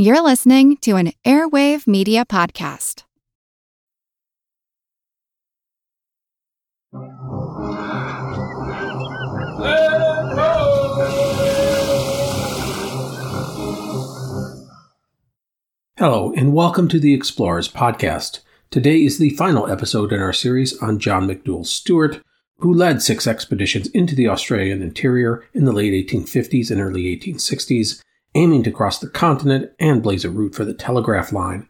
You're listening to an Airwave Media Podcast. Hello, and welcome to the Explorers Podcast. Today is the final episode in our series on John McDouall Stuart, who led six expeditions into the Australian interior in the late 1850s and early 1860s, aiming to cross the continent and blaze a route for the telegraph line.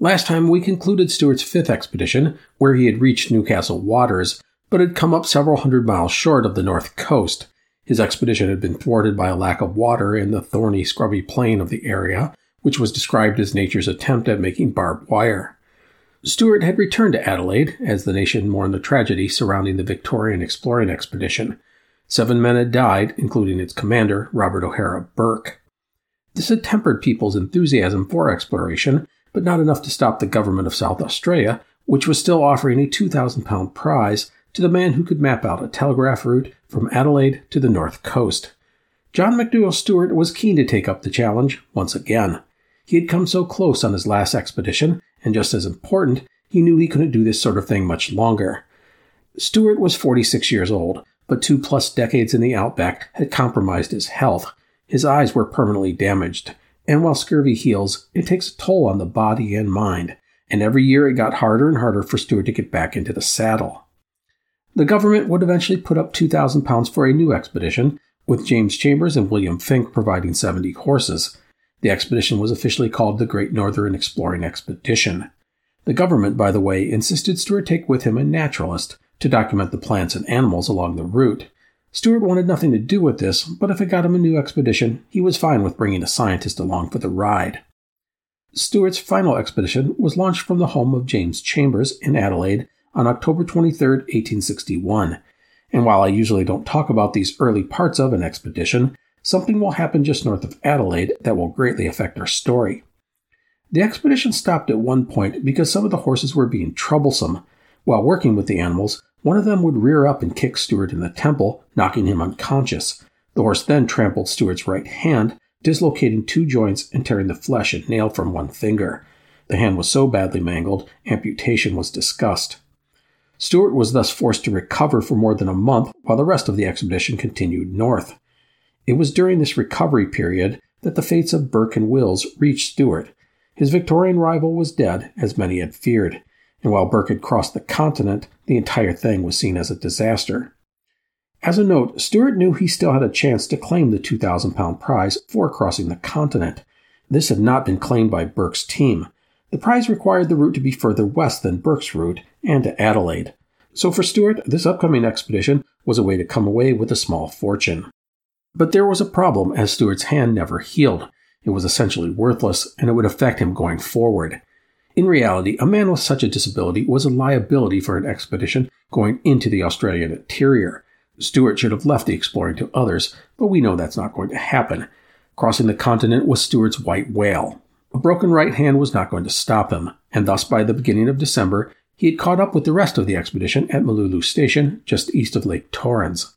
Last time we concluded Stuart's fifth expedition, where he had reached Newcastle waters, but had come up several hundred miles short of the north coast. His expedition had been thwarted by a lack of water in the thorny, scrubby plain of the area, which was described as nature's attempt at making barbed wire. Stuart had returned to Adelaide as the nation mourned the tragedy surrounding the Victorian exploring expedition. Seven men had died, including its commander, Robert O'Hara Burke. This had tempered people's enthusiasm for exploration, but not enough to stop the government of South Australia, which was still offering a £2,000 prize to the man who could map out a telegraph route from Adelaide to the north coast. John McDouall Stuart was keen to take up the challenge once again. He had come so close on his last expedition, and just as important, he knew he couldn't do this sort of thing much longer. Stuart was 46 years old, but two plus decades in the outback had compromised his health. His eyes were permanently damaged, and while scurvy heals, it takes a toll on the body and mind, and every year it got harder and harder for Stuart to get back into the saddle. The government would eventually put up £2,000 for a new expedition, with James Chambers and William Finke providing 70 horses. The expedition was officially called the Great Northern Exploring Expedition. The government, by the way, insisted Stuart take with him a naturalist to document the plants and animals along the route. Stuart wanted nothing to do with this, but if it got him a new expedition, he was fine with bringing a scientist along for the ride. Stuart's final expedition was launched from the home of James Chambers in Adelaide on October 23, 1861. And while I usually don't talk about these early parts of an expedition, something will happen just north of Adelaide that will greatly affect our story. The expedition stopped at one point because some of the horses were being troublesome. While working with the animals, one of them would rear up and kick Stuart in the temple, knocking him unconscious. The horse then trampled Stuart's right hand, dislocating two joints and tearing the flesh and nail from one finger. The hand was so badly mangled, amputation was discussed. Stuart was thus forced to recover for more than a month while the rest of the expedition continued north. It was during this recovery period that the fates of Burke and Wills reached Stuart. His Victorian rival was dead, as many had feared, and while Burke had crossed the continent, the entire thing was seen as a disaster. As a note, Stuart knew he still had a chance to claim the £2,000 prize for crossing the continent. This had not been claimed by Burke's team. The prize required the route to be further west than Burke's route and to Adelaide. So for Stuart, this upcoming expedition was a way to come away with a small fortune. But there was a problem as Stuart's hand never healed. It was essentially worthless, and it would affect him going forward. In reality, a man with such a disability was a liability for an expedition going into the Australian interior. Stuart should have left the exploring to others, but we know that's not going to happen. Crossing the continent was Stuart's white whale. A broken right hand was not going to stop him, and thus by the beginning of December, he had caught up with the rest of the expedition at Moolooloo Station, just east of Lake Torrens.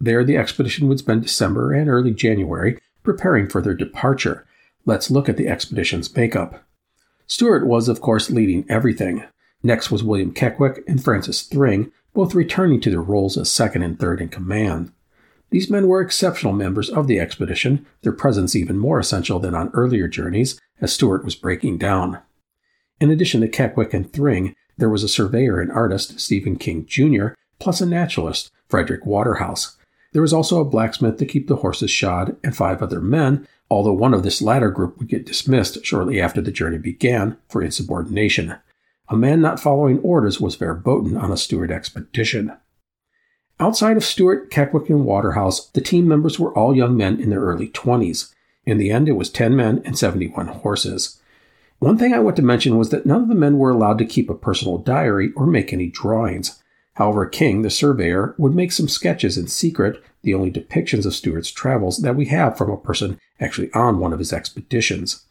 There, the expedition would spend December and early January preparing for their departure. Let's look at the expedition's makeup. Stuart was, of course, leading everything. Next was William Kekwick and Francis Thring, both returning to their roles as second and third in command. These men were exceptional members of the expedition, their presence even more essential than on earlier journeys, as Stuart was breaking down. In addition to Kekwick and Thring, there was a surveyor and artist, Stephen King Jr., plus a naturalist, Frederick Waterhouse. There was also a blacksmith to keep the horses shod, and five other men, although one of this latter group would get dismissed shortly after the journey began for insubordination. A man not following orders was verboten on a Stuart expedition. Outside of Stuart, Kekwick, and Waterhouse, the team members were all young men in their early 20s. In the end, it was 10 men and 71 horses. One thing I want to mention was that none of the men were allowed to keep a personal diary or make any drawings. However, King, the surveyor, would make some sketches in secret, the only depictions of Stuart's travels that we have from a person actually on one of his expeditions.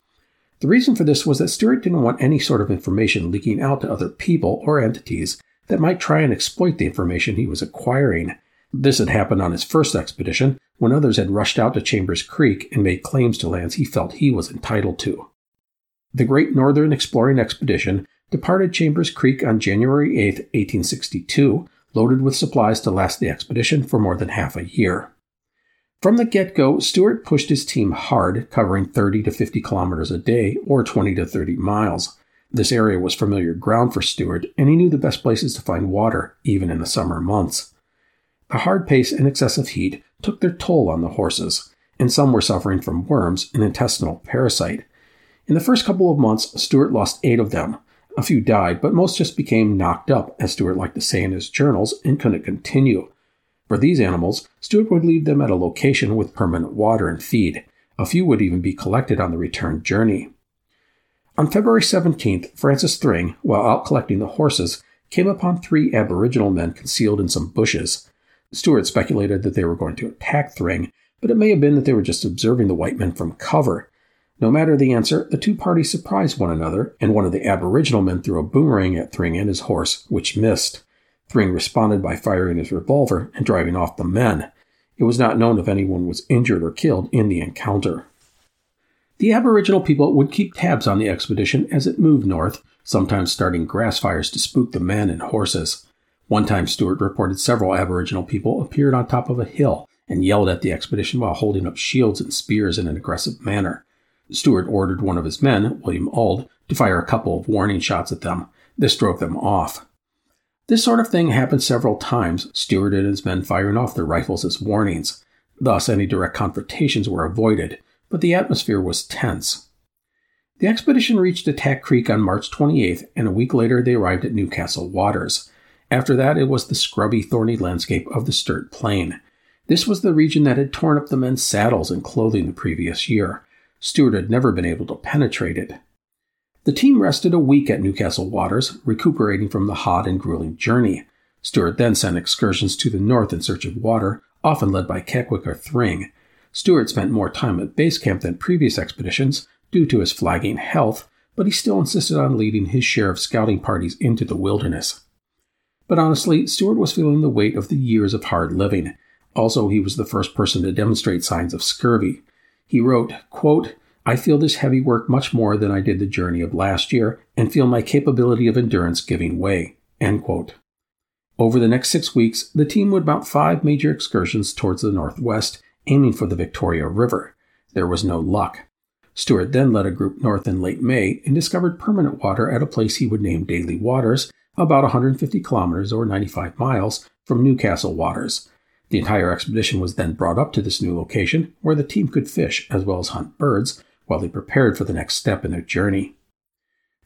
The reason for this was that Stuart didn't want any sort of information leaking out to other people or entities that might try and exploit the information he was acquiring. This had happened on his first expedition when others had rushed out to Chambers Creek and made claims to lands he felt he was entitled to. The Great Northern Exploring Expedition departed Chambers Creek on January 8, 1862, loaded with supplies to last the expedition for more than half a year. From the get go, Stuart pushed his team hard, covering 30 to 50 kilometers a day or 20 to 30 miles. This area was familiar ground for Stuart, and he knew the best places to find water, even in the summer months. The hard pace and excessive heat took their toll on the horses, and some were suffering from worms, an intestinal parasite. In the first couple of months, Stuart lost eight of them. A few died, but most just became knocked up, as Stuart liked to say in his journals, and couldn't continue. For these animals, Stuart would leave them at a location with permanent water and feed. A few would even be collected on the return journey. On February 17th, Francis Thring, while out collecting the horses, came upon three Aboriginal men concealed in some bushes. Stuart speculated that they were going to attack Thring, but it may have been that they were just observing the white men from cover. No matter the answer, the two parties surprised one another, and one of the Aboriginal men threw a boomerang at Thring and his horse, which missed. Thring responded by firing his revolver and driving off the men. It was not known if anyone was injured or killed in the encounter. The Aboriginal people would keep tabs on the expedition as it moved north, sometimes starting grass fires to spook the men and horses. One time, Stuart reported several Aboriginal people appeared on top of a hill and yelled at the expedition while holding up shields and spears in an aggressive manner. Stuart ordered one of his men, William Auld, to fire a couple of warning shots at them. This drove them off. This sort of thing happened several times, Stuart and his men firing off their rifles as warnings. Thus, any direct confrontations were avoided, but the atmosphere was tense. The expedition reached Attack Creek on March 28th, and a week later they arrived at Newcastle Waters. After that, it was the scrubby, thorny landscape of the Sturt Plain. This was the region that had torn up the men's saddles and clothing the previous year. Stuart had never been able to penetrate it. The team rested a week at Newcastle Waters, recuperating from the hot and grueling journey. Stuart then sent excursions to the north in search of water, often led by Kekwick or Thring. Stuart spent more time at base camp than previous expeditions due to his flagging health, but he still insisted on leading his share of scouting parties into the wilderness. But honestly, Stuart was feeling the weight of the years of hard living. Also, he was the first person to demonstrate signs of scurvy. He wrote, quote, I feel this heavy work much more than I did the journey of last year, and feel my capability of endurance giving way. End quote. Over the next six weeks, the team would mount five major excursions towards the northwest aiming for the Victoria River. There was no luck. Stuart then led a group north in late May and discovered permanent water at a place he would name Daly Waters, about 150 kilometers or 95 miles from Newcastle Waters. The entire expedition was then brought up to this new location where the team could fish as well as hunt birds while they prepared for the next step in their journey.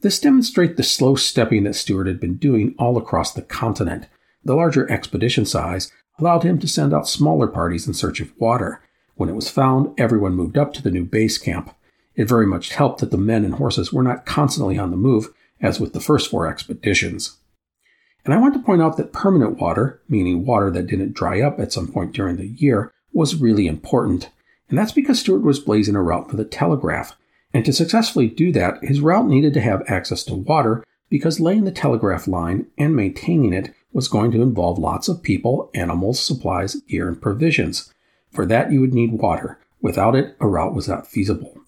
This demonstrates the slow stepping that Stuart had been doing all across the continent. The larger expedition size allowed him to send out smaller parties in search of water. When it was found, everyone moved up to the new base camp. It very much helped that the men and horses were not constantly on the move, as with the first four expeditions. And I want to point out that permanent water, meaning water that didn't dry up at some point during the year, was really important. And that's because Stuart was blazing a route for the telegraph. And to successfully do that, his route needed to have access to water because laying the telegraph line and maintaining it was going to involve lots of people, animals, supplies, gear, and provisions. For that, you would need water. Without it, a route was not feasible.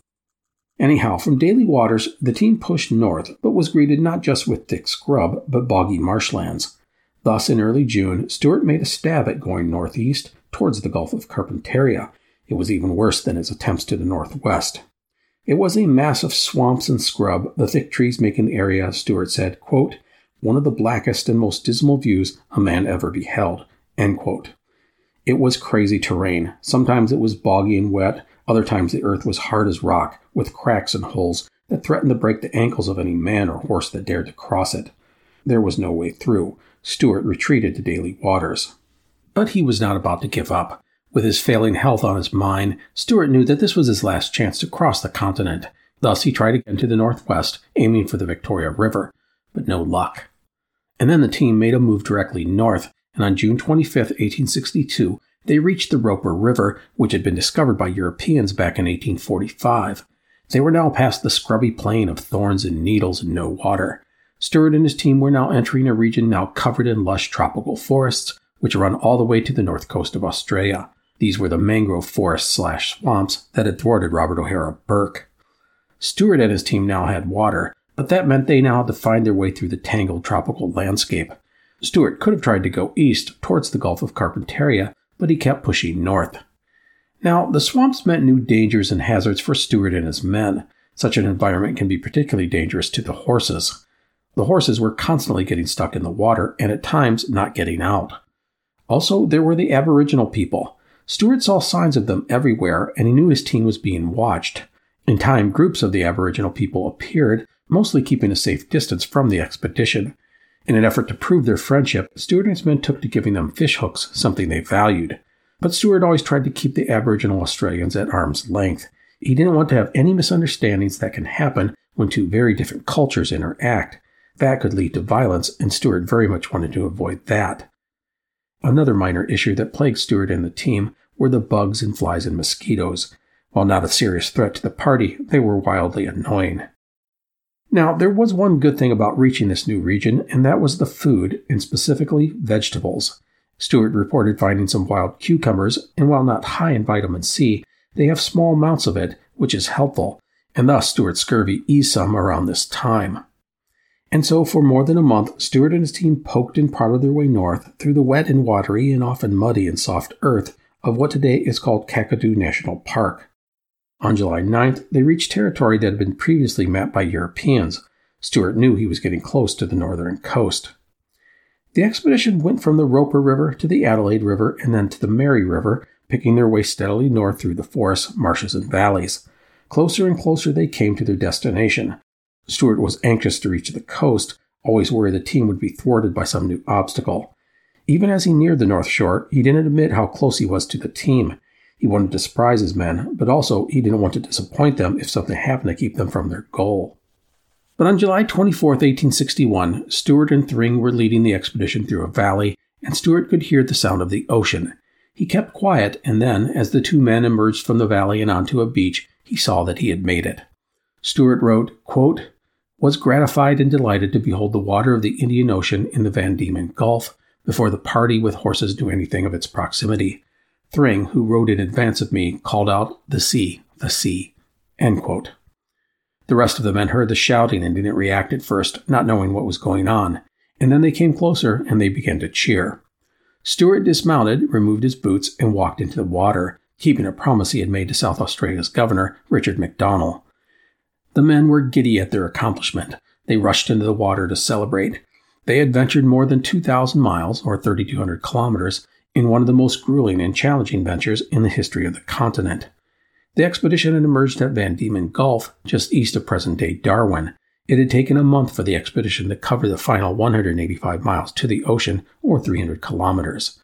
Anyhow, from Daly Waters, the team pushed north, but was greeted not just with thick scrub, but boggy marshlands. Thus, in early June, Stuart made a stab at going northeast towards the Gulf of Carpentaria. It was even worse than his attempts to the northwest. It was a mass of swamps and scrub, the thick trees making the area, Stuart said, quote, one of the blackest and most dismal views a man ever beheld. It was crazy terrain. Sometimes it was boggy and wet, other times the earth was hard as rock, with cracks and holes that threatened to break the ankles of any man or horse that dared to cross it. There was no way through. Stuart retreated to Daly Waters. But he was not about to give up. With his failing health on his mind, Stuart knew that this was his last chance to cross the continent. Thus, he tried again to the northwest, aiming for the Victoria River but no luck. And then the team made a move directly north, and on June 25, 1862, they reached the Roper River, which had been discovered by Europeans back in 1845. They were now past the scrubby plain of thorns and needles and no water. Stuart and his team were now entering a region now covered in lush tropical forests, which run all the way to the north coast of Australia. These were the mangrove forests slash swamps that had thwarted Robert O'Hara Burke. Stuart and his team now had water, but that meant they now had to find their way through the tangled tropical landscape. Stuart could have tried to go east towards the Gulf of Carpentaria, but he kept pushing north. Now, the swamps meant new dangers and hazards for Stuart and his men. Such an environment can be particularly dangerous to the horses. The horses were constantly getting stuck in the water and at times not getting out. Also, there were the Aboriginal people. Stuart saw signs of them everywhere and he knew his team was being watched. In time, groups of the Aboriginal people appeared, mostly keeping a safe distance from the expedition. In an effort to prove their friendship, Stuart and his men took to giving them fish hooks, something they valued. But Stuart always tried to keep the Aboriginal Australians at arm's length. He didn't want to have any misunderstandings that can happen when two very different cultures interact. That could lead to violence, and Stuart very much wanted to avoid that. Another minor issue that plagued Stuart and the team were the bugs and flies and mosquitoes. While not a serious threat to the party, they were wildly annoying. Now, there was one good thing about reaching this new region, and that was the food, and specifically vegetables. Stuart reported finding some wild cucumbers, and while not high in vitamin C, they have small amounts of it, which is helpful, and thus Stuart's scurvy eased some around this time. And so, for more than a month, Stuart and his team poked and prodded their way north through the wet and watery and often muddy and soft earth of what today is called Kakadu National Park. On July 9th, they reached territory that had been previously mapped by Europeans. Stuart knew he was getting close to the northern coast. The expedition went from the Roper River to the Adelaide River and then to the Mary River, picking their way steadily north through the forests, marshes, and valleys. Closer and closer they came to their destination. Stuart was anxious to reach the coast, always worried the team would be thwarted by some new obstacle. Even as he neared the North Shore, he didn't admit how close he was to the team. He wanted to surprise his men, but also he didn't want to disappoint them if something happened to keep them from their goal. But on July 24, 1861, Stuart and Thring were leading the expedition through a valley, and Stuart could hear the sound of the ocean. He kept quiet, and then, as the two men emerged from the valley and onto a beach, he saw that he had made it. Stuart wrote, quote, was gratified and delighted to behold the water of the Indian Ocean in the Van Diemen Gulf before the party with horses knew anything of its proximity. Thring, who rode in advance of me, called out, The sea, the sea. The rest of the men heard the shouting and didn't react at first, not knowing what was going on. And then they came closer and they began to cheer. Stuart dismounted, removed his boots, and walked into the water, keeping a promise he had made to South Australia's governor, Richard MacDonnell. The men were giddy at their accomplishment. They rushed into the water to celebrate. They had ventured more than 2,000 miles, or 3,200 kilometers, in one of the most grueling and challenging ventures in the history of the continent. The expedition had emerged at Van Diemen Gulf, just east of present day Darwin. It had taken a month for the expedition to cover the final 185 miles to the ocean, or 300 kilometers.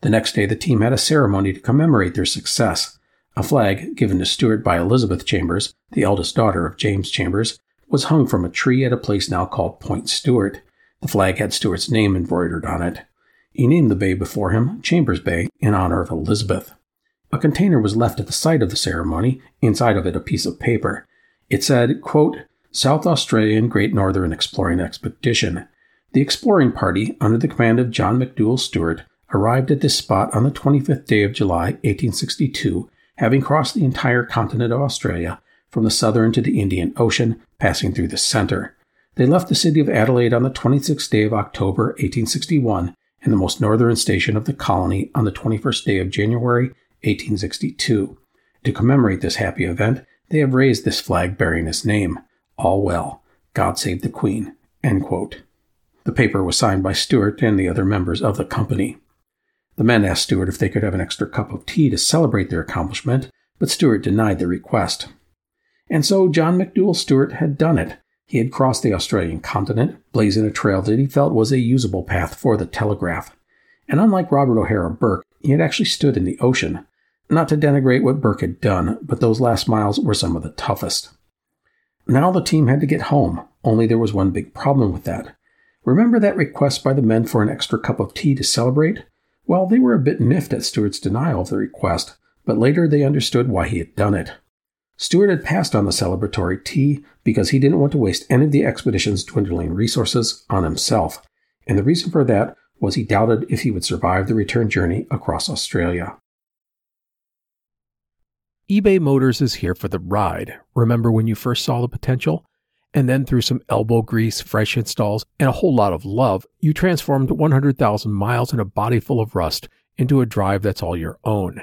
The next day, the team had a ceremony to commemorate their success. A flag, given to Stuart by Elizabeth Chambers, the eldest daughter of James Chambers, was hung from a tree at a place now called Point Stuart. The flag had Stuart's name embroidered on it. He named the bay before him Chambers Bay in honor of Elizabeth. A container was left at the site of the ceremony, inside of it a piece of paper. It said, quote, South Australian Great Northern Exploring Expedition. The exploring party, under the command of John McDouall Stuart, arrived at this spot on the 25th day of July, 1862, having crossed the entire continent of Australia from the southern to the Indian Ocean, passing through the center. They left the city of Adelaide on the 26th day of October, 1861, in the most northern station of the colony on the 21st day of January 1862. To commemorate this happy event, they have raised this flag bearing his name. All well. God save the Queen. The paper was signed by Stuart and the other members of the company. The men asked Stuart if they could have an extra cup of tea to celebrate their accomplishment, but Stuart denied the request. And so John McDouall Stuart had done it. He had crossed the Australian continent, blazing a trail that he felt was a usable path for the telegraph. And unlike Robert O'Hara Burke, he had actually stood in the ocean. Not to denigrate what Burke had done, but those last miles were some of the toughest. Now the team had to get home, only there was one big problem with that. Remember that request by the men for an extra cup of tea to celebrate? Well, they were a bit miffed at Stuart's denial of the request, but later they understood why he had done it. Stuart had passed on the celebratory tea because he didn't want to waste any of the expedition's dwindling resources on himself, and the reason for that was he doubted if he would survive the return journey across Australia. eBay Motors is here for the ride. Remember when you first saw the potential? And then through some elbow grease, fresh installs, and a whole lot of love, you transformed 100,000 miles and a body full of rust into a drive that's all your own.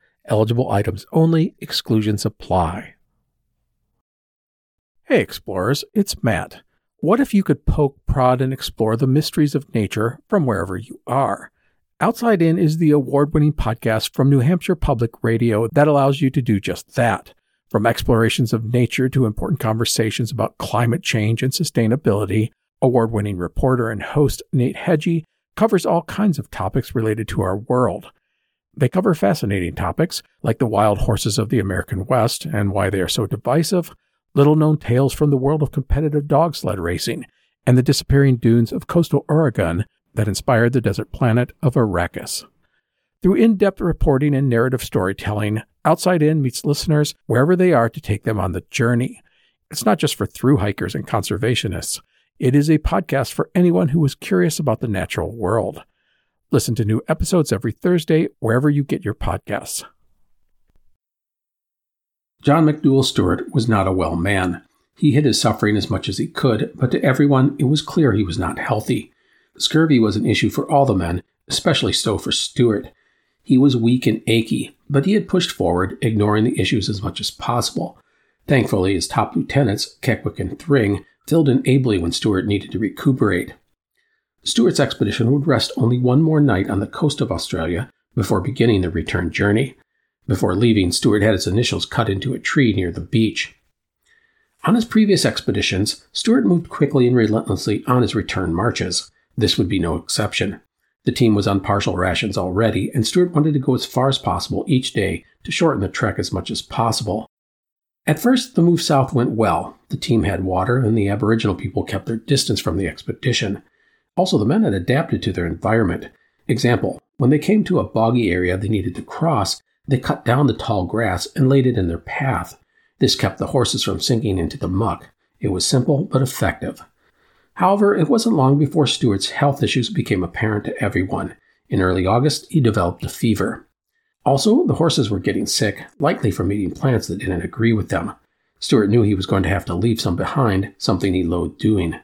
Eligible items only, exclusions apply. Hey, explorers, it's Matt. What if you could poke, prod, and explore the mysteries of nature from wherever you are? Outside In is the award winning podcast from New Hampshire Public Radio that allows you to do just that. From explorations of nature to important conversations about climate change and sustainability, award winning reporter and host Nate Hegyi covers all kinds of topics related to our world. They cover fascinating topics like the wild horses of the American West and why they are so divisive, little known tales from the world of competitive dog sled racing, and the disappearing dunes of coastal Oregon that inspired the desert planet of Arrakis. Through in depth reporting and narrative storytelling, Outside In meets listeners wherever they are to take them on the journey. It's not just for through hikers and conservationists, it is a podcast for anyone who is curious about the natural world. Listen to new episodes every Thursday wherever you get your podcasts. John McDouall Stuart was not a well man. He hid his suffering as much as he could, but to everyone it was clear he was not healthy. Scurvy was an issue for all the men, especially so for Stuart. He was weak and achy, but he had pushed forward, ignoring the issues as much as possible. Thankfully, his top lieutenants, Kekwick and Thring, filled in ably when Stuart needed to recuperate. Stuart's expedition would rest only one more night on the coast of Australia before beginning the return journey. Before leaving, Stuart had his initials cut into a tree near the beach. On his previous expeditions, Stuart moved quickly and relentlessly on his return marches. This would be no exception. The team was on partial rations already, and Stuart wanted to go as far as possible each day to shorten the trek as much as possible. At first, the move south went well. The team had water, and the Aboriginal people kept their distance from the expedition. Also, the men had adapted to their environment. Example, when they came to a boggy area they needed to cross, they cut down the tall grass and laid it in their path. This kept the horses from sinking into the muck. It was simple but effective. However, it wasn't long before Stuart's health issues became apparent to everyone. In early August, he developed a fever. Also, the horses were getting sick, likely from eating plants that didn't agree with them. Stuart knew he was going to have to leave some behind, something he loathed doing.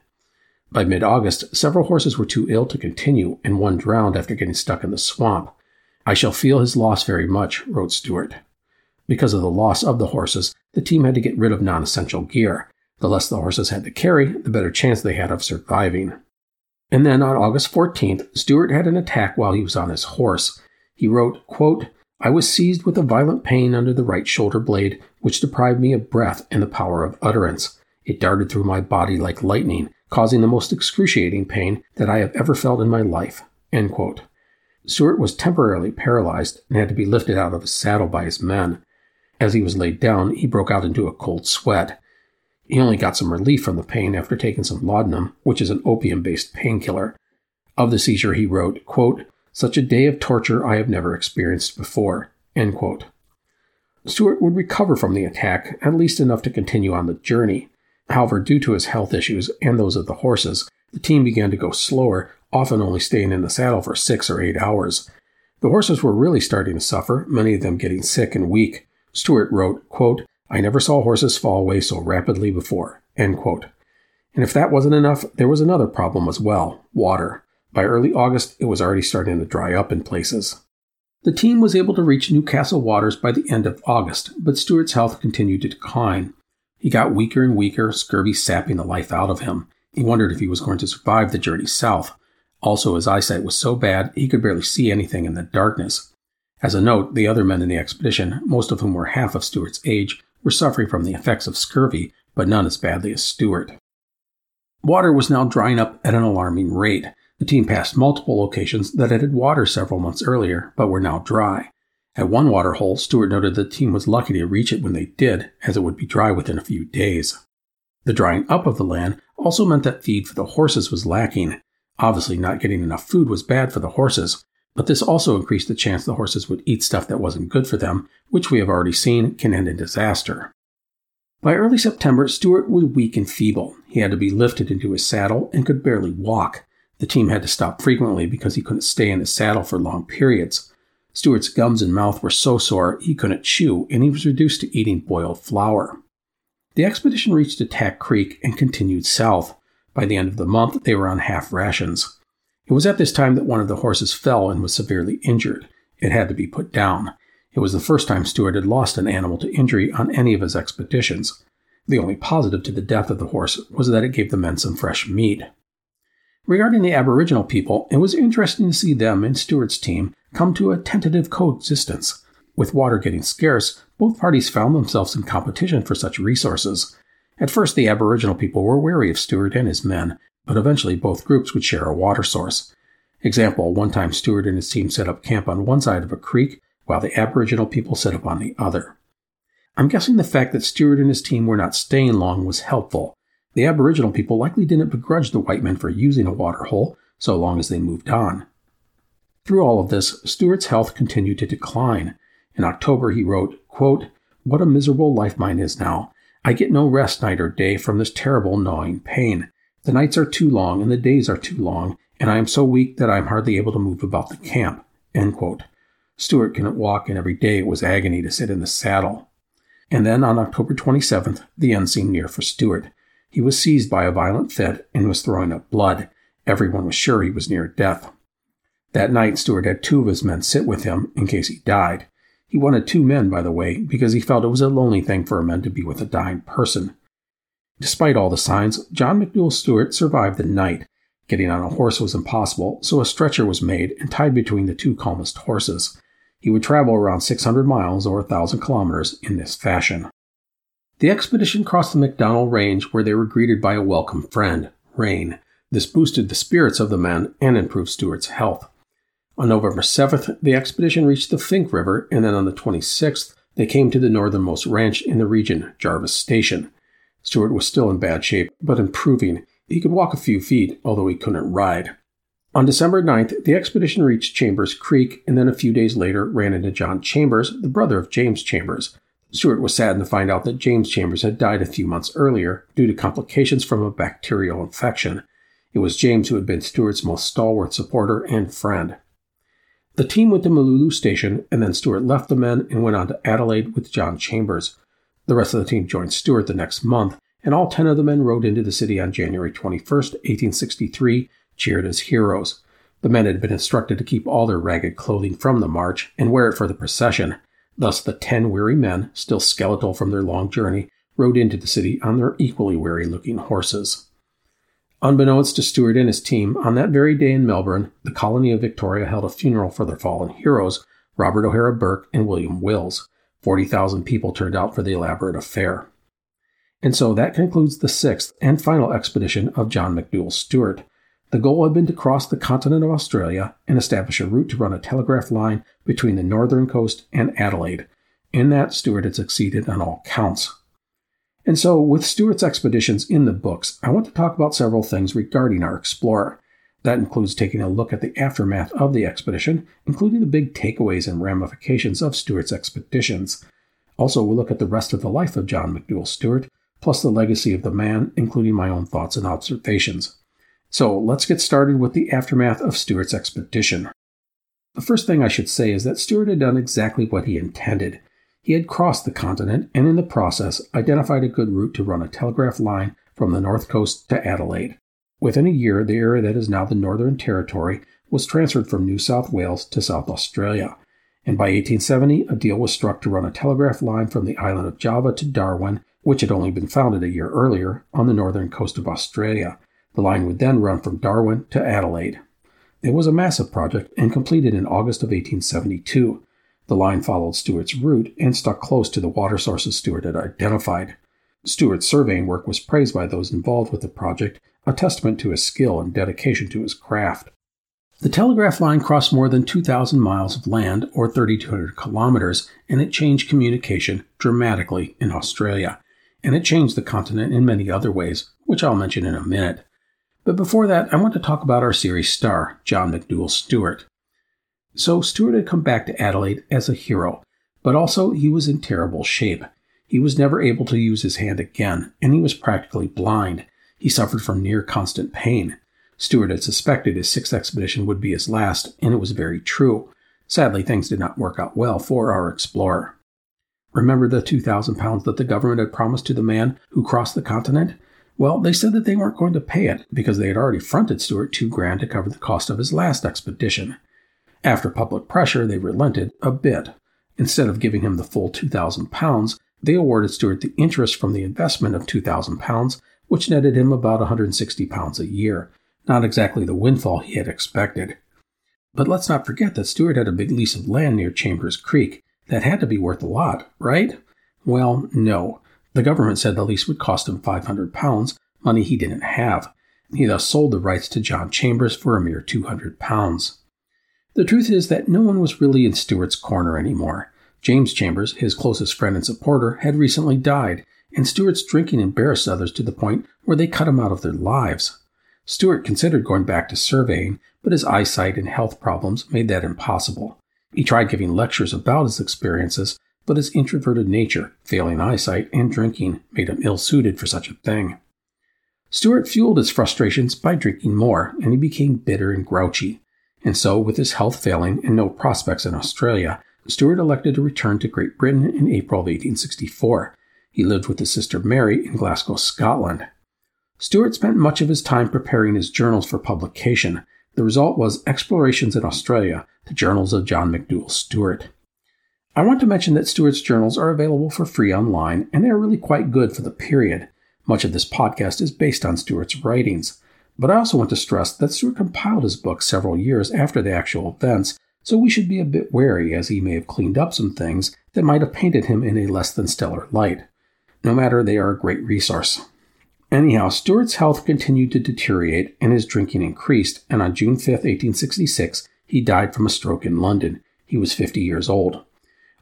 By mid August, several horses were too ill to continue, and one drowned after getting stuck in the swamp. I shall feel his loss very much, wrote Stuart. Because of the loss of the horses, the team had to get rid of non essential gear. The less the horses had to carry, the better chance they had of surviving. And then on August 14th, Stuart had an attack while he was on his horse. He wrote, quote, I was seized with a violent pain under the right shoulder blade, which deprived me of breath and the power of utterance. It darted through my body like lightning, causing the most excruciating pain that I have ever felt in my life. Stuart was temporarily paralyzed and had to be lifted out of his saddle by his men. As he was laid down, he broke out into a cold sweat. He only got some relief from the pain after taking some laudanum, which is an opium based painkiller. Of the seizure, he wrote, quote, Such a day of torture I have never experienced before. End quote. Stuart would recover from the attack, at least enough to continue on the journey. However, due to his health issues and those of the horses, the team began to go slower, often only staying in the saddle for six or eight hours. The horses were really starting to suffer, many of them getting sick and weak. Stuart wrote, quote, I never saw horses fall away so rapidly before. End quote. And if that wasn't enough, there was another problem as well water. By early August, it was already starting to dry up in places. The team was able to reach Newcastle waters by the end of August, but Stuart's health continued to decline. He got weaker and weaker, scurvy sapping the life out of him. He wondered if he was going to survive the journey south. Also, his eyesight was so bad he could barely see anything in the darkness. As a note, the other men in the expedition, most of whom were half of Stuart's age, were suffering from the effects of scurvy, but none as badly as Stuart. Water was now drying up at an alarming rate. The team passed multiple locations that had had water several months earlier, but were now dry. At one water hole, Stuart noted the team was lucky to reach it when they did, as it would be dry within a few days. The drying up of the land also meant that feed for the horses was lacking. Obviously, not getting enough food was bad for the horses, but this also increased the chance the horses would eat stuff that wasn't good for them, which we have already seen can end in disaster. By early September, Stuart was weak and feeble. He had to be lifted into his saddle and could barely walk. The team had to stop frequently because he couldn't stay in the saddle for long periods. Stuart's gums and mouth were so sore he couldn't chew, and he was reduced to eating boiled flour. The expedition reached Attack Creek and continued south. By the end of the month, they were on half rations. It was at this time that one of the horses fell and was severely injured. It had to be put down. It was the first time Stuart had lost an animal to injury on any of his expeditions. The only positive to the death of the horse was that it gave the men some fresh meat. Regarding the Aboriginal people, it was interesting to see them and Stuart's team come to a tentative coexistence. With water getting scarce, both parties found themselves in competition for such resources. At first, the Aboriginal people were wary of Stuart and his men, but eventually both groups would share a water source. Example, one time Stuart and his team set up camp on one side of a creek while the Aboriginal people set up on the other. I'm guessing the fact that Stuart and his team were not staying long was helpful. The Aboriginal people likely didn't begrudge the white men for using a water hole so long as they moved on. Through all of this, Stuart's health continued to decline. In October, he wrote, quote, What a miserable life mine is now. I get no rest night or day from this terrible gnawing pain. The nights are too long and the days are too long, and I am so weak that I am hardly able to move about the camp. End quote. Stuart couldn't walk, and every day it was agony to sit in the saddle. And then on October 27th, the end seemed near for Stuart. He was seized by a violent fit and was throwing up blood. Everyone was sure he was near death. That night, Stuart had two of his men sit with him in case he died. He wanted two men, by the way, because he felt it was a lonely thing for a man to be with a dying person. Despite all the signs, John McDouall Stuart survived the night. Getting on a horse was impossible, so a stretcher was made and tied between the two calmest horses. He would travel around 600 miles or 1,000 kilometers in this fashion. The expedition crossed the MacDonnell Range where they were greeted by a welcome friend, rain. This boosted the spirits of the men and improved Stuart's health. On November 7th, the expedition reached the Finke River, and then on the 26th, they came to the northernmost ranch in the region, Jarvis Station. Stuart was still in bad shape, but improving. He could walk a few feet, although he couldn't ride. On December 9th, the expedition reached Chambers Creek and then a few days later ran into John Chambers, the brother of James Chambers. Stuart was saddened to find out that James Chambers had died a few months earlier due to complications from a bacterial infection. It was James who had been Stuart's most stalwart supporter and friend. The team went to Moolooloo Station, and then Stuart left the men and went on to Adelaide with John Chambers. The rest of the team joined Stuart the next month, and all ten of the men rode into the city on January 21, 1863, cheered as heroes. The men had been instructed to keep all their ragged clothing from the march and wear it for the procession. Thus, the ten weary men, still skeletal from their long journey, rode into the city on their equally weary looking horses. Unbeknownst to Stuart and his team, on that very day in Melbourne, the colony of Victoria held a funeral for their fallen heroes, Robert O'Hara Burke and William Wills. 40,000 people turned out for the elaborate affair. And so that concludes the sixth and final expedition of John McDouall Stuart. The goal had been to cross the continent of Australia and establish a route to run a telegraph line between the northern coast and Adelaide. In that, Stuart had succeeded on all counts. And so, with Stuart's expeditions in the books, I want to talk about several things regarding our explorer. That includes taking a look at the aftermath of the expedition, including the big takeaways and ramifications of Stuart's expeditions. Also, we'll look at the rest of the life of John McDouall Stuart, plus the legacy of the man, including my own thoughts and observations. So let's get started with the aftermath of Stuart's expedition. The first thing I should say is that Stuart had done exactly what he intended. He had crossed the continent and, in the process, identified a good route to run a telegraph line from the north coast to Adelaide. Within a year, the area that is now the Northern Territory was transferred from New South Wales to South Australia. And by 1870, a deal was struck to run a telegraph line from the island of Java to Darwin, which had only been founded a year earlier, on the northern coast of Australia. The line would then run from Darwin to Adelaide. It was a massive project and completed in August of 1872. The line followed Stuart's route and stuck close to the water sources Stuart had identified. Stuart's surveying work was praised by those involved with the project, a testament to his skill and dedication to his craft. The telegraph line crossed more than 2,000 miles of land, or 3,200 kilometers, and it changed communication dramatically in Australia. And it changed the continent in many other ways, which I'll mention in a minute. But before that, I want to talk about our series star, John McDouall Stuart. So, Stuart had come back to Adelaide as a hero, but also he was in terrible shape. He was never able to use his hand again, and he was practically blind. He suffered from near constant pain. Stuart had suspected his sixth expedition would be his last, and it was very true. Sadly, things did not work out well for our explorer. Remember the 2,000 pounds that the government had promised to the man who crossed the continent? Well, they said that they weren't going to pay it because they had already fronted Stuart two grand to cover the cost of his last expedition. After public pressure, they relented a bit. Instead of giving him the full 2,000 pounds, they awarded Stuart the interest from the investment of 2,000 pounds, which netted him about 160 pounds a year. Not exactly the windfall he had expected. But let's not forget that Stuart had a big lease of land near Chambers Creek. That had to be worth a lot, right? Well, no. The government said the lease would cost him 500 pounds, money he didn't have. He thus sold the rights to John Chambers for a mere 200 pounds. The truth is that no one was really in Stuart's corner anymore. James Chambers, his closest friend and supporter, had recently died, and Stuart's drinking embarrassed others to the point where they cut him out of their lives. Stuart considered going back to surveying, but his eyesight and health problems made that impossible. He tried giving lectures about his experiences, but his introverted nature, failing eyesight, and drinking made him ill suited for such a thing. Stuart fueled his frustrations by drinking more, and he became bitter and grouchy. And so, with his health failing and no prospects in Australia, Stuart elected to return to Great Britain in April of 1864. He lived with his sister Mary in Glasgow, Scotland. Stuart spent much of his time preparing his journals for publication. The result was Explorations in Australia, the Journals of John McDouall Stuart. I want to mention that Stuart's journals are available for free online, and they are really quite good for the period. Much of this podcast is based on Stuart's writings. But I also want to stress that Stuart compiled his book several years after the actual events, so we should be a bit wary as he may have cleaned up some things that might have painted him in a less than stellar light. No matter, they are a great resource. Anyhow, Stuart's health continued to deteriorate and his drinking increased, and on June 5, 1866, he died from a stroke in London. He was 50 years old.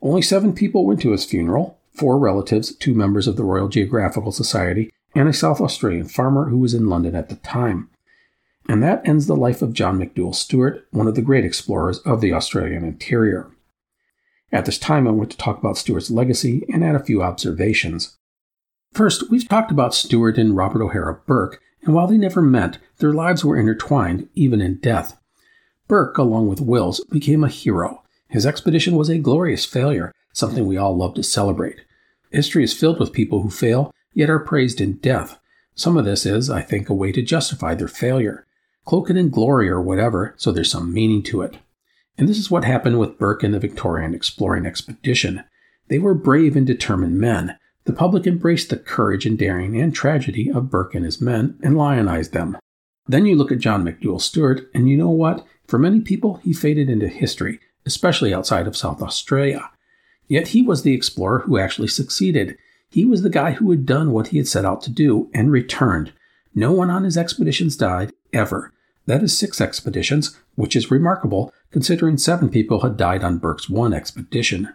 Only seven people went to his funeral four relatives, two members of the Royal Geographical Society, and a South Australian farmer who was in London at the time. And that ends the life of John McDouall Stuart, one of the great explorers of the Australian interior. At this time, I want to talk about Stuart's legacy and add a few observations. First, we've talked about Stuart and Robert O'Hara Burke, and while they never met, their lives were intertwined, even in death. Burke, along with Wills, became a hero. His expedition was a glorious failure, something we all love to celebrate. History is filled with people who fail, yet are praised in death. Some of this is, I think, a way to justify their failure. Cloak it in glory or whatever, so there's some meaning to it. And this is what happened with Burke and the Victorian exploring expedition. They were brave and determined men, the public embraced the courage and daring and tragedy of Burke and his men and lionized them. Then you look at John McDouall Stuart, and you know what? For many people, he faded into history, especially outside of South Australia. Yet he was the explorer who actually succeeded. He was the guy who had done what he had set out to do and returned. No one on his expeditions died, ever. That is six expeditions, which is remarkable considering seven people had died on Burke's one expedition.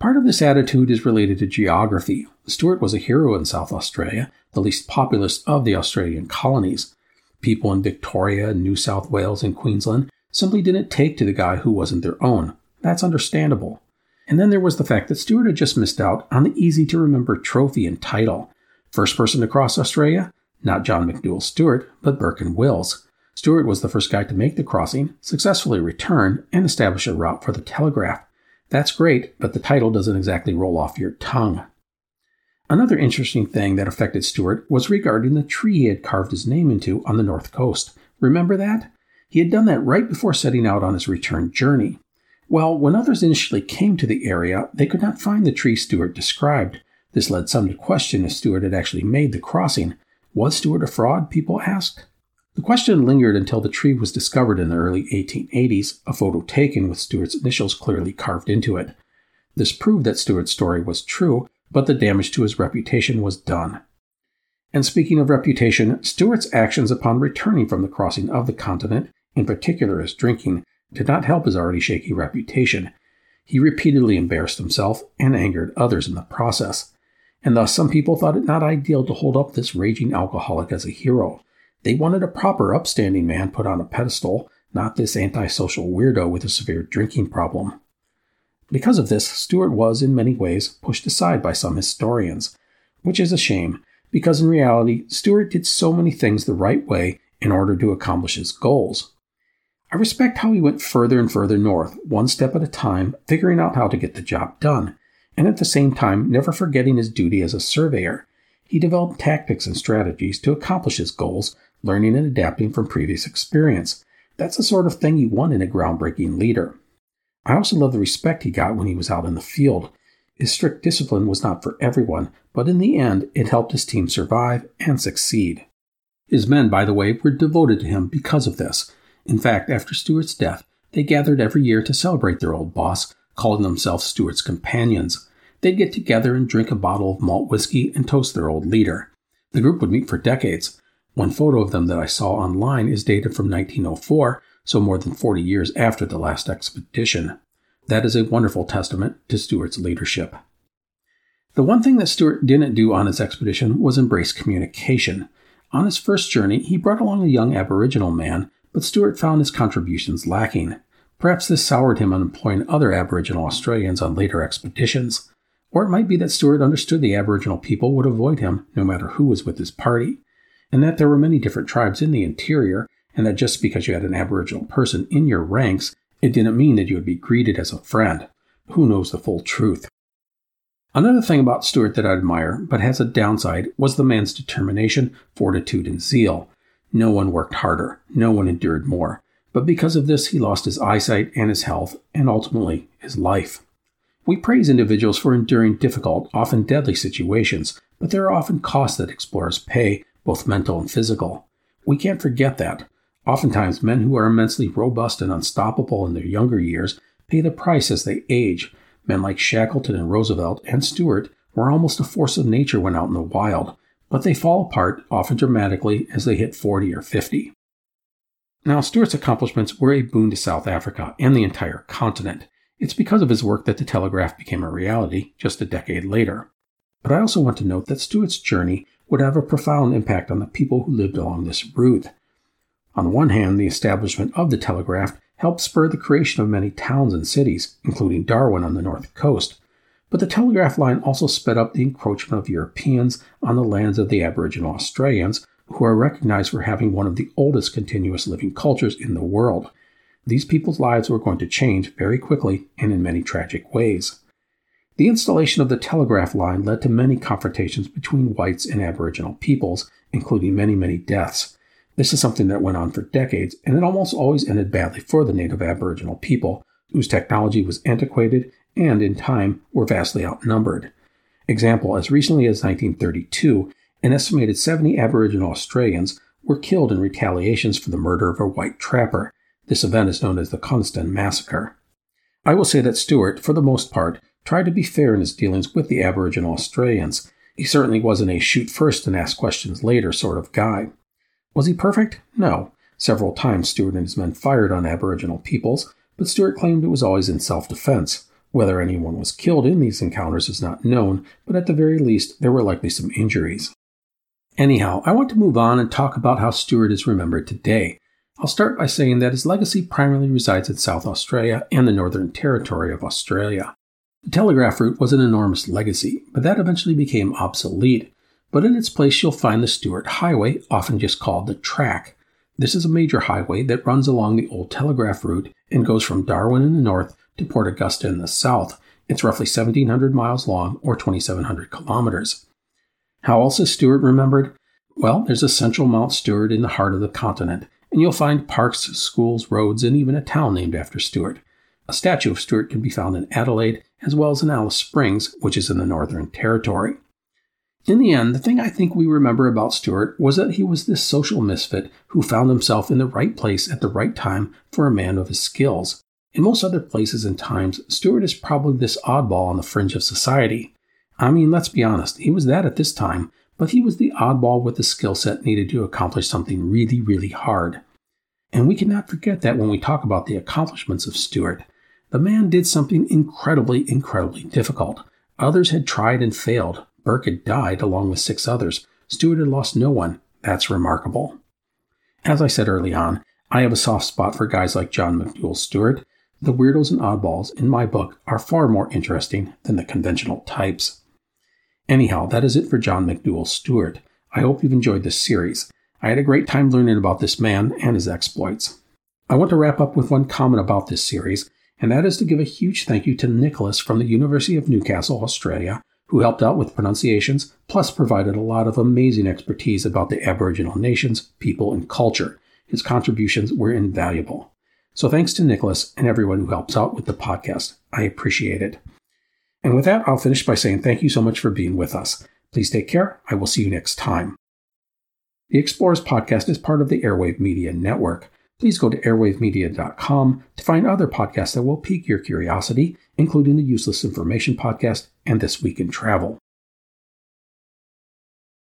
Part of this attitude is related to geography. Stuart was a hero in South Australia, the least populous of the Australian colonies. People in Victoria, New South Wales, and Queensland simply didn't take to the guy who wasn't their own. That's understandable. And then there was the fact that Stuart had just missed out on the easy to remember trophy and title. First person to cross Australia? Not John McDouall Stuart, but Burke and Wills. Stuart was the first guy to make the crossing, successfully return, and establish a route for the telegraph. That's great, but the title doesn't exactly roll off your tongue. Another interesting thing that affected Stuart was regarding the tree he had carved his name into on the north coast. Remember that? He had done that right before setting out on his return journey. Well, when others initially came to the area, they could not find the tree Stuart described. This led some to question if Stuart had actually made the crossing. Was Stuart a fraud? People asked. The question lingered until the tree was discovered in the early 1880s, a photo taken with Stuart's initials clearly carved into it. This proved that Stuart's story was true, but the damage to his reputation was done. And speaking of reputation, Stuart's actions upon returning from the crossing of the continent In particular, his drinking did not help his already shaky reputation. He repeatedly embarrassed himself and angered others in the process. And thus, some people thought it not ideal to hold up this raging alcoholic as a hero. They wanted a proper, upstanding man put on a pedestal, not this antisocial weirdo with a severe drinking problem. Because of this, Stuart was, in many ways, pushed aside by some historians, which is a shame, because in reality, Stuart did so many things the right way in order to accomplish his goals. I respect how he went further and further north, one step at a time, figuring out how to get the job done, and at the same time never forgetting his duty as a surveyor. He developed tactics and strategies to accomplish his goals, learning and adapting from previous experience. That's the sort of thing you want in a groundbreaking leader. I also love the respect he got when he was out in the field. His strict discipline was not for everyone, but in the end, it helped his team survive and succeed. His men, by the way, were devoted to him because of this. In fact, after Stuart's death, they gathered every year to celebrate their old boss, calling themselves Stuart's companions. They'd get together and drink a bottle of malt whiskey and toast their old leader. The group would meet for decades. One photo of them that I saw online is dated from 1904, so more than 40 years after the last expedition. That is a wonderful testament to Stuart's leadership. The one thing that Stuart didn't do on his expedition was embrace communication. On his first journey, he brought along a young Aboriginal man, but Stuart found his contributions lacking. Perhaps this soured him on employing other Aboriginal Australians on later expeditions. Or it might be that Stuart understood the Aboriginal people would avoid him no matter who was with his party, and that there were many different tribes in the interior, and that just because you had an Aboriginal person in your ranks, it didn't mean that you would be greeted as a friend. Who knows the full truth? Another thing about Stuart that I admire, but has a downside, was the man's determination, fortitude, and zeal. No one worked harder, no one endured more, but because of this, he lost his eyesight and his health, and ultimately his life. We praise individuals for enduring difficult, often deadly situations, but there are often costs that explorers pay, both mental and physical. We can't forget that. Oftentimes, men who are immensely robust and unstoppable in their younger years pay the price as they age, Men like Shackleton and Roosevelt and Stuart were almost a force of nature when out in the wild, but they fall apart, often dramatically, as they hit 40 or 50. Now, Stuart's accomplishments were a boon to South Africa and the entire continent. It's because of his work that the telegraph became a reality just a decade later. But I also want to note that Stuart's journey would have a profound impact on the people who lived along this route. On the one hand, the establishment of the telegraph helped spur the creation of many towns and cities, including Darwin on the north coast. But the telegraph line also sped up the encroachment of Europeans on the lands of the Aboriginal Australians, who are recognized for having one of the oldest continuous living cultures in the world. These people's lives were going to change very quickly and in many tragic ways. The installation of the telegraph line led to many confrontations between whites and Aboriginal peoples, including many, many deaths. This is something that went on for decades, and it almost always ended badly for the native Aboriginal people, whose technology was antiquated and, in time, were vastly outnumbered. Example, as recently as 1932, an estimated 70 Aboriginal Australians were killed in retaliations for the murder of a white trapper. This event is known as the Coniston Massacre. I will say that Stuart, for the most part, tried to be fair in his dealings with the Aboriginal Australians. He certainly wasn't a shoot first and ask questions later sort of guy. Was he perfect? No. Several times Stuart and his men fired on Aboriginal peoples, but Stuart claimed it was always in self defense. Whether anyone was killed in these encounters is not known, but at the very least, there were likely some injuries. Anyhow, I want to move on and talk about how Stuart is remembered today. I'll start by saying that his legacy primarily resides in South Australia and the Northern Territory of Australia. The telegraph route was an enormous legacy, but that eventually became obsolete but in its place you'll find the Stuart Highway, often just called the Track. This is a major highway that runs along the old telegraph route and goes from Darwin in the north to Port Augusta in the south. It's roughly 1,700 miles long or 2,700 kilometers. How else is Stuart remembered? Well, there's a central Mount Stuart in the heart of the continent, and you'll find parks, schools, roads, and even a town named after Stuart. A statue of Stuart can be found in Adelaide as well as in Alice Springs, which is in the Northern Territory. In the end, the thing I think we remember about Stuart was that he was this social misfit who found himself in the right place at the right time for a man of his skills. In most other places and times, Stuart is probably this oddball on the fringe of society. I mean, let's be honest, he was that at this time, but he was the oddball with the skill set needed to accomplish something really, really hard. And we cannot forget that when we talk about the accomplishments of Stuart. The man did something incredibly, incredibly difficult. Others had tried and failed. Burke had died along with six others. Stuart had lost no one. That's remarkable. As I said early on, I have a soft spot for guys like John McDouall Stuart. The weirdos and oddballs in my book are far more interesting than the conventional types. Anyhow, that is it for John McDouall Stuart. I hope you've enjoyed this series. I had a great time learning about this man and his exploits. I want to wrap up with one comment about this series, and that is to give a huge thank you to Nicholas from the University of Newcastle, Australia, who helped out with pronunciations, plus provided a lot of amazing expertise about the Aboriginal nations, people, and culture. His contributions were invaluable. So thanks to Nicholas and everyone who helps out with the podcast. I appreciate it. And with that, I'll finish by saying thank you so much for being with us. Please take care. I will see you next time. The Explorers podcast is part of the Airwave Media Network. Please go to airwavemedia.com to find other podcasts that will pique your curiosity, including the Useless Information Podcast and This Week in Travel.